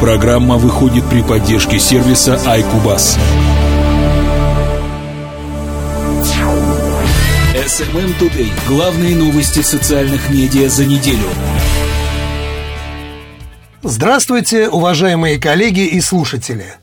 Программа выходит при поддержке сервиса iCubus. SMM Today. Главные новости социальных медиа за неделю. Здравствуйте, уважаемые коллеги и слушатели.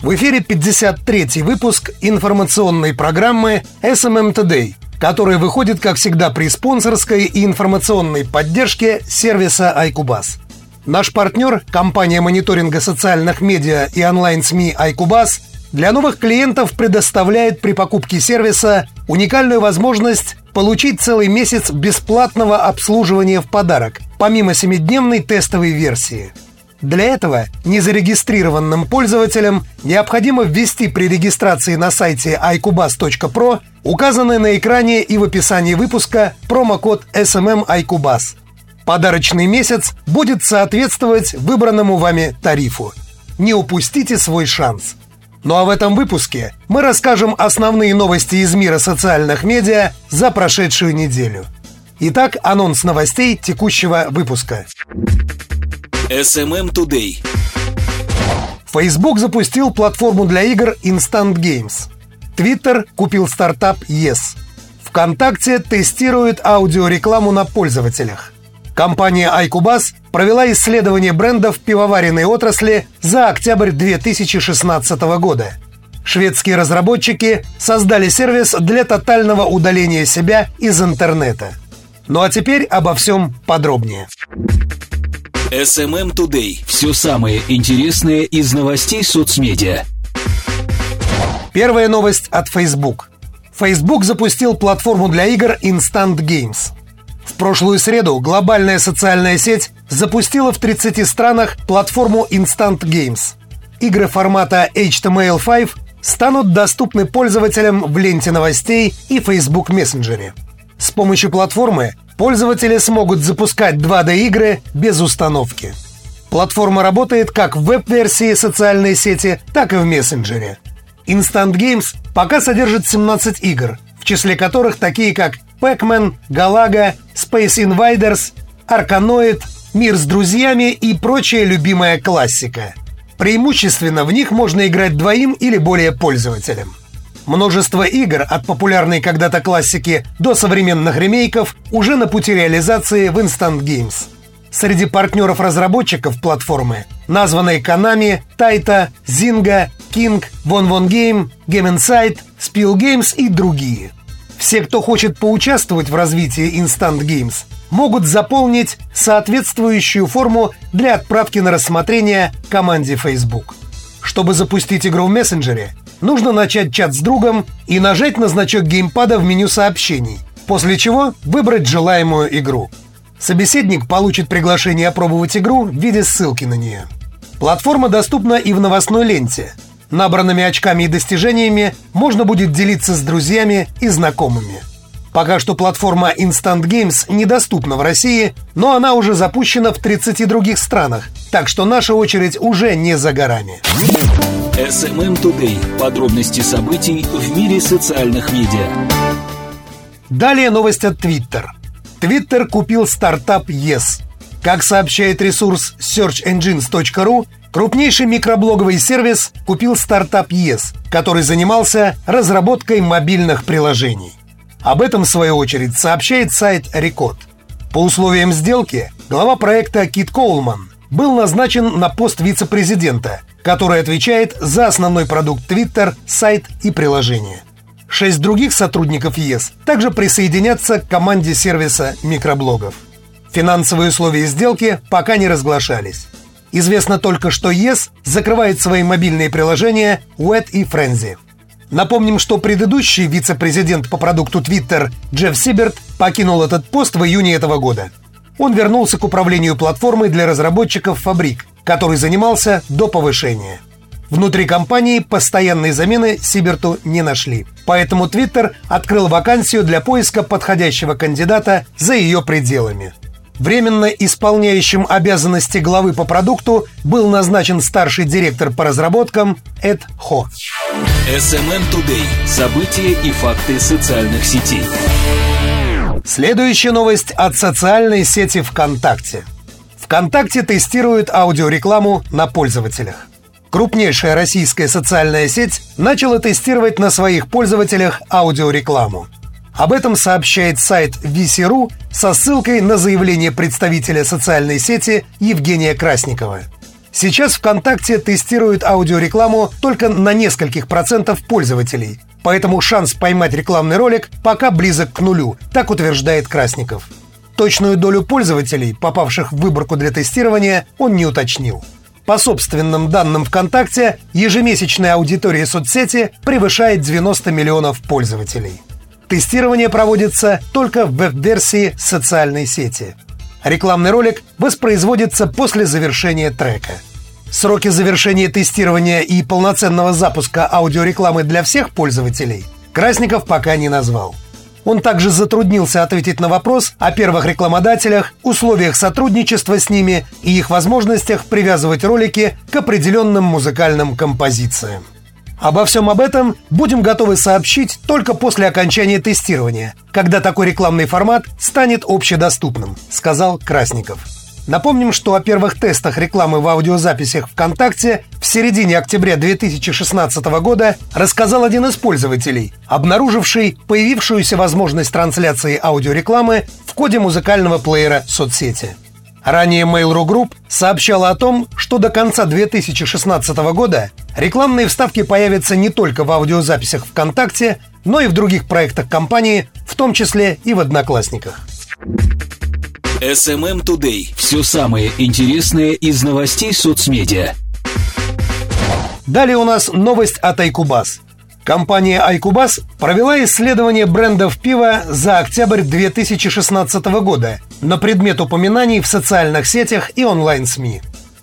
В эфире 53-й выпуск информационной программы SMM Today, которая выходит, как всегда, при спонсорской и информационной поддержке сервиса iCubus. Наш партнер, компания мониторинга социальных медиа и онлайн-СМИ iCubus, для новых клиентов предоставляет при покупке сервиса уникальную возможность получить целый месяц бесплатного обслуживания в подарок, помимо 7-дневной тестовой версии. Для этого незарегистрированным пользователям необходимо ввести при регистрации на сайте iCubus.pro указанный на экране и в описании выпуска промокод SMM iCubus – Подарочный месяц будет соответствовать выбранному вами тарифу. Не упустите свой шанс. Ну а в этом выпуске мы расскажем основные новости из мира социальных медиа за прошедшую неделю. Итак, анонс новостей текущего выпуска. SMM Today. Facebook запустил платформу для игр Instant Games. Twitter купил стартап Yes. ВКонтакте тестирует аудиорекламу на пользователях. Компания iCubus провела исследование брендов пивоваренной отрасли за октябрь 2016 года. Шведские разработчики создали сервис для тотального удаления себя из интернета. Ну а теперь обо всем подробнее. SMM Today. Все самое интересное из новостей соцмедиа. Первая новость от Facebook. Facebook запустил платформу для игр Instant Games – в прошлую среду глобальная социальная сеть запустила в 30 странах платформу Instant Games. Игры формата HTML5 станут доступны пользователям в ленте новостей и Facebook Messenger. С помощью платформы пользователи смогут запускать 2D-игры без установки. Платформа работает как в веб-версии социальной сети, так и в мессенджере. Instant Games пока содержит 17 игр, в числе которых такие как Pac-Man, Galaga, Space Invaders, Arkanoid, Мир с друзьями и прочая любимая классика. Преимущественно в них можно играть двоим или более пользователям. Множество игр от популярной когда-то классики до современных ремейков уже на пути реализации в Instant Games. Среди партнеров-разработчиков платформы названные Konami, Taita, Zynga, King, Von Von Game, Game Insight, Spiel Games и другие – все, кто хочет поучаствовать в развитии Instant Games, могут заполнить соответствующую форму для отправки на рассмотрение команде Facebook. Чтобы запустить игру в мессенджере, нужно начать чат с другом и нажать на значок геймпада в меню сообщений, после чего выбрать желаемую игру. Собеседник получит приглашение опробовать игру в виде ссылки на нее. Платформа доступна и в новостной ленте – Набранными очками и достижениями можно будет делиться с друзьями и знакомыми. Пока что платформа Instant Games недоступна в России, но она уже запущена в 30 других странах, так что наша очередь уже не за горами. SMM Today. Подробности событий в мире социальных медиа. Далее новость от Twitter. Twitter купил стартап Yes. Как сообщает ресурс searchengines.ru, Крупнейший микроблоговый сервис купил стартап ЕС, который занимался разработкой мобильных приложений. Об этом, в свою очередь, сообщает сайт Рекорд. По условиям сделки, глава проекта Кит Коулман был назначен на пост вице-президента, который отвечает за основной продукт Twitter, сайт и приложение. Шесть других сотрудников ЕС также присоединятся к команде сервиса микроблогов. Финансовые условия сделки пока не разглашались. Известно только, что Yes закрывает свои мобильные приложения Wet и Frenzy. Напомним, что предыдущий вице-президент по продукту Twitter Джефф Сиберт покинул этот пост в июне этого года. Он вернулся к управлению платформой для разработчиков «Фабрик», который занимался до повышения. Внутри компании постоянной замены Сиберту не нашли. Поэтому Twitter открыл вакансию для поиска подходящего кандидата за ее пределами. Временно исполняющим обязанности главы по продукту был назначен старший директор по разработкам Эд Хо. SMM Today. События и факты социальных сетей. Следующая новость от социальной сети ВКонтакте. ВКонтакте тестирует аудиорекламу на пользователях. Крупнейшая российская социальная сеть начала тестировать на своих пользователях аудиорекламу. Об этом сообщает сайт VC.ru со ссылкой на заявление представителя социальной сети Евгения Красникова. Сейчас ВКонтакте тестирует аудиорекламу только на нескольких процентов пользователей, поэтому шанс поймать рекламный ролик пока близок к нулю, так утверждает Красников. Точную долю пользователей, попавших в выборку для тестирования, он не уточнил. По собственным данным ВКонтакте, ежемесячная аудитория соцсети превышает 90 миллионов пользователей. Тестирование проводится только в веб-версии социальной сети. Рекламный ролик воспроизводится после завершения трека. Сроки завершения тестирования и полноценного запуска аудиорекламы для всех пользователей Красников пока не назвал. Он также затруднился ответить на вопрос о первых рекламодателях, условиях сотрудничества с ними и их возможностях привязывать ролики к определенным музыкальным композициям. Обо всем об этом будем готовы сообщить только после окончания тестирования, когда такой рекламный формат станет общедоступным, сказал Красников. Напомним, что о первых тестах рекламы в аудиозаписях ВКонтакте в середине октября 2016 года рассказал один из пользователей, обнаруживший появившуюся возможность трансляции аудиорекламы в коде музыкального плеера соцсети. Ранее Mail.ru Group сообщала о том, что до конца 2016 года рекламные вставки появятся не только в аудиозаписях ВКонтакте, но и в других проектах компании, в том числе и в Одноклассниках. SMM Today. Все самое интересное из новостей соцмедиа. Далее у нас новость от Айкубас. Компания Айкубас провела исследование брендов пива за октябрь 2016 года на предмет упоминаний в социальных сетях и онлайн-СМИ.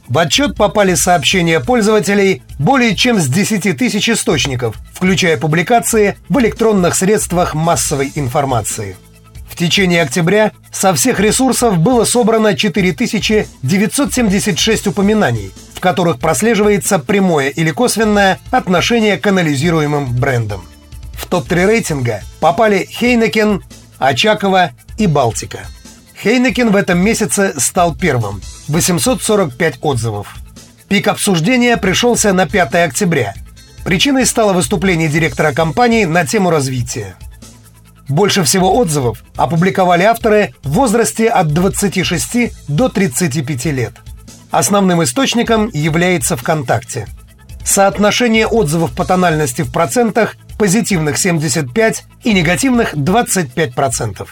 В отчет попали сообщения пользователей более чем с 10 тысяч источников, включая публикации в электронных средствах массовой информации – течение октября со всех ресурсов было собрано 4976 упоминаний, в которых прослеживается прямое или косвенное отношение к анализируемым брендам. В топ-3 рейтинга попали Хейнекен, Очакова и Балтика. Хейнекен в этом месяце стал первым – 845 отзывов. Пик обсуждения пришелся на 5 октября. Причиной стало выступление директора компании на тему развития – больше всего отзывов опубликовали авторы в возрасте от 26 до 35 лет. Основным источником является ВКонтакте. Соотношение отзывов по тональности в процентах позитивных 75 и негативных 25%.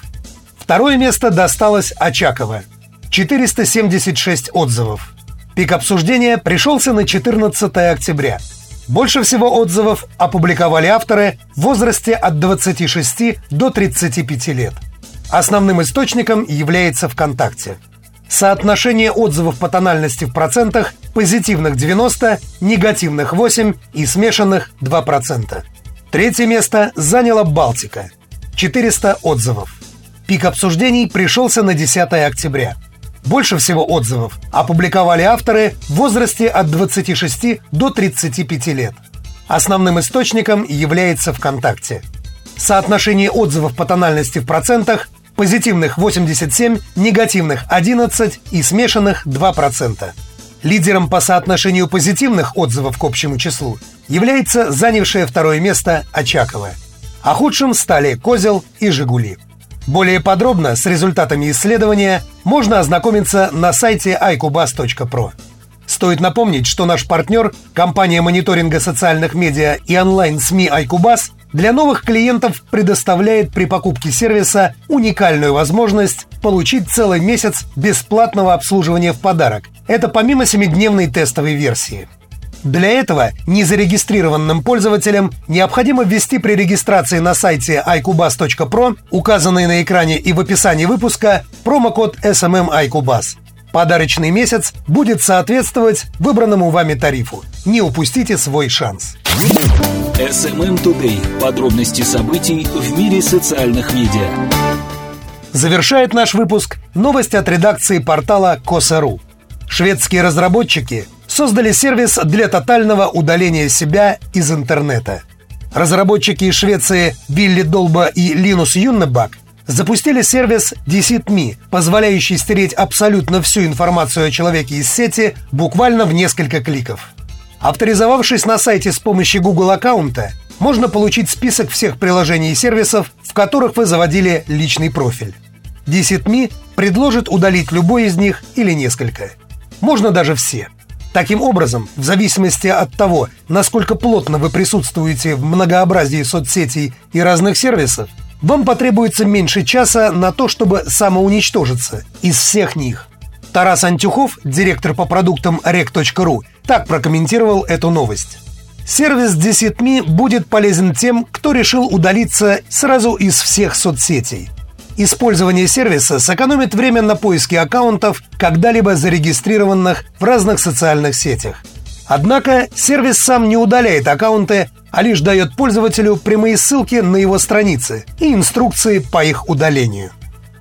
Второе место досталось Очакова. 476 отзывов. Пик обсуждения пришелся на 14 октября – больше всего отзывов опубликовали авторы в возрасте от 26 до 35 лет. Основным источником является ВКонтакте. Соотношение отзывов по тональности в процентах позитивных 90, негативных 8 и смешанных 2%. Третье место заняла Балтика. 400 отзывов. Пик обсуждений пришелся на 10 октября – больше всего отзывов опубликовали авторы в возрасте от 26 до 35 лет. Основным источником является ВКонтакте. Соотношение отзывов по тональности в процентах позитивных 87, негативных 11 и смешанных 2%. Лидером по соотношению позитивных отзывов к общему числу является занявшее второе место Очакова. А худшим стали Козел и Жигули. Более подробно с результатами исследования можно ознакомиться на сайте iCubas.pro. Стоит напомнить, что наш партнер, компания мониторинга социальных медиа и онлайн-СМИ iCubas, для новых клиентов предоставляет при покупке сервиса уникальную возможность получить целый месяц бесплатного обслуживания в подарок. Это помимо 7-дневной тестовой версии. Для этого незарегистрированным пользователям необходимо ввести при регистрации на сайте iCubas.pro, указанный на экране и в описании выпуска, промокод SMM iCubas. Подарочный месяц будет соответствовать выбранному вами тарифу. Не упустите свой шанс. SMM Today. Подробности событий в мире социальных медиа. Завершает наш выпуск новость от редакции портала Коса.ру. Шведские разработчики создали сервис для тотального удаления себя из интернета. Разработчики из Швеции Билли Долба и Линус Юннебак запустили сервис Deceit.me, позволяющий стереть абсолютно всю информацию о человеке из сети буквально в несколько кликов. Авторизовавшись на сайте с помощью Google аккаунта, можно получить список всех приложений и сервисов, в которых вы заводили личный профиль. Deceit.me предложит удалить любой из них или несколько. Можно даже все. Таким образом, в зависимости от того, насколько плотно вы присутствуете в многообразии соцсетей и разных сервисов, вам потребуется меньше часа на то, чтобы самоуничтожиться из всех них. Тарас Антюхов, директор по продуктам rec.ru, так прокомментировал эту новость. Сервис Deceit.me будет полезен тем, кто решил удалиться сразу из всех соцсетей. Использование сервиса сэкономит время на поиске аккаунтов, когда-либо зарегистрированных в разных социальных сетях. Однако сервис сам не удаляет аккаунты, а лишь дает пользователю прямые ссылки на его страницы и инструкции по их удалению.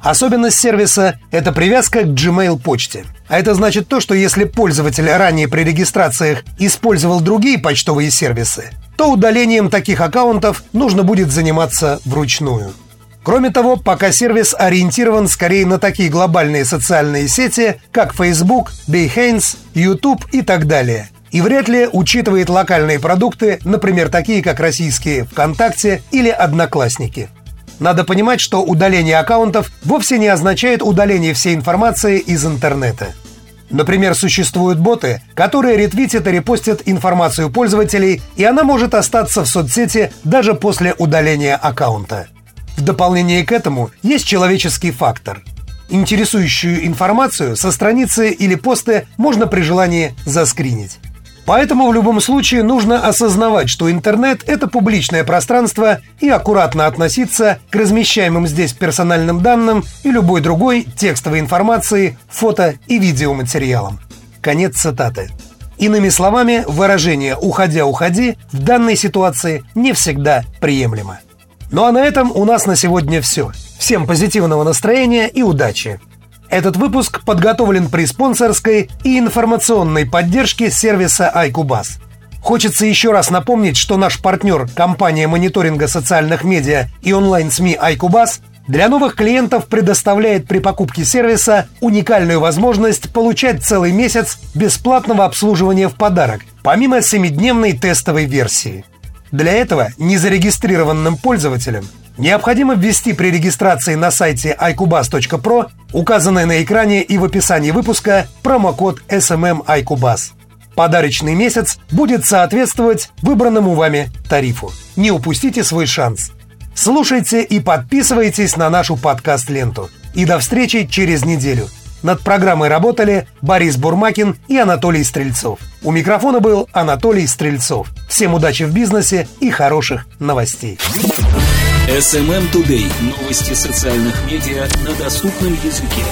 Особенность сервиса – это привязка к Gmail почте. А это значит то, что если пользователь ранее при регистрациях использовал другие почтовые сервисы, то удалением таких аккаунтов нужно будет заниматься вручную. Кроме того, пока сервис ориентирован скорее на такие глобальные социальные сети, как Facebook, Behance, YouTube и так далее, и вряд ли учитывает локальные продукты, например, такие как российские ВКонтакте или Одноклассники. Надо понимать, что удаление аккаунтов вовсе не означает удаление всей информации из интернета. Например, существуют боты, которые ретвитят и репостят информацию пользователей, и она может остаться в соцсети даже после удаления аккаунта. В дополнение к этому есть человеческий фактор. Интересующую информацию со страницы или посты можно при желании заскринить. Поэтому в любом случае нужно осознавать, что интернет – это публичное пространство и аккуратно относиться к размещаемым здесь персональным данным и любой другой текстовой информации, фото и видеоматериалам. Конец цитаты. Иными словами, выражение «уходя, уходи» в данной ситуации не всегда приемлемо. Ну а на этом у нас на сегодня все. Всем позитивного настроения и удачи! Этот выпуск подготовлен при спонсорской и информационной поддержке сервиса iCubus. Хочется еще раз напомнить, что наш партнер, компания мониторинга социальных медиа и онлайн-СМИ iCubus, для новых клиентов предоставляет при покупке сервиса уникальную возможность получать целый месяц бесплатного обслуживания в подарок, помимо 7-дневной тестовой версии – для этого незарегистрированным пользователям необходимо ввести при регистрации на сайте iCubas.pro, указанный на экране и в описании выпуска, промокод SMM iCubas. Подарочный месяц будет соответствовать выбранному вами тарифу. Не упустите свой шанс. Слушайте и подписывайтесь на нашу подкаст-ленту. И до встречи через неделю – над программой работали Борис Бурмакин и Анатолий Стрельцов. У микрофона был Анатолий Стрельцов. Всем удачи в бизнесе и хороших новостей. SMM Today. Новости социальных медиа на доступном языке.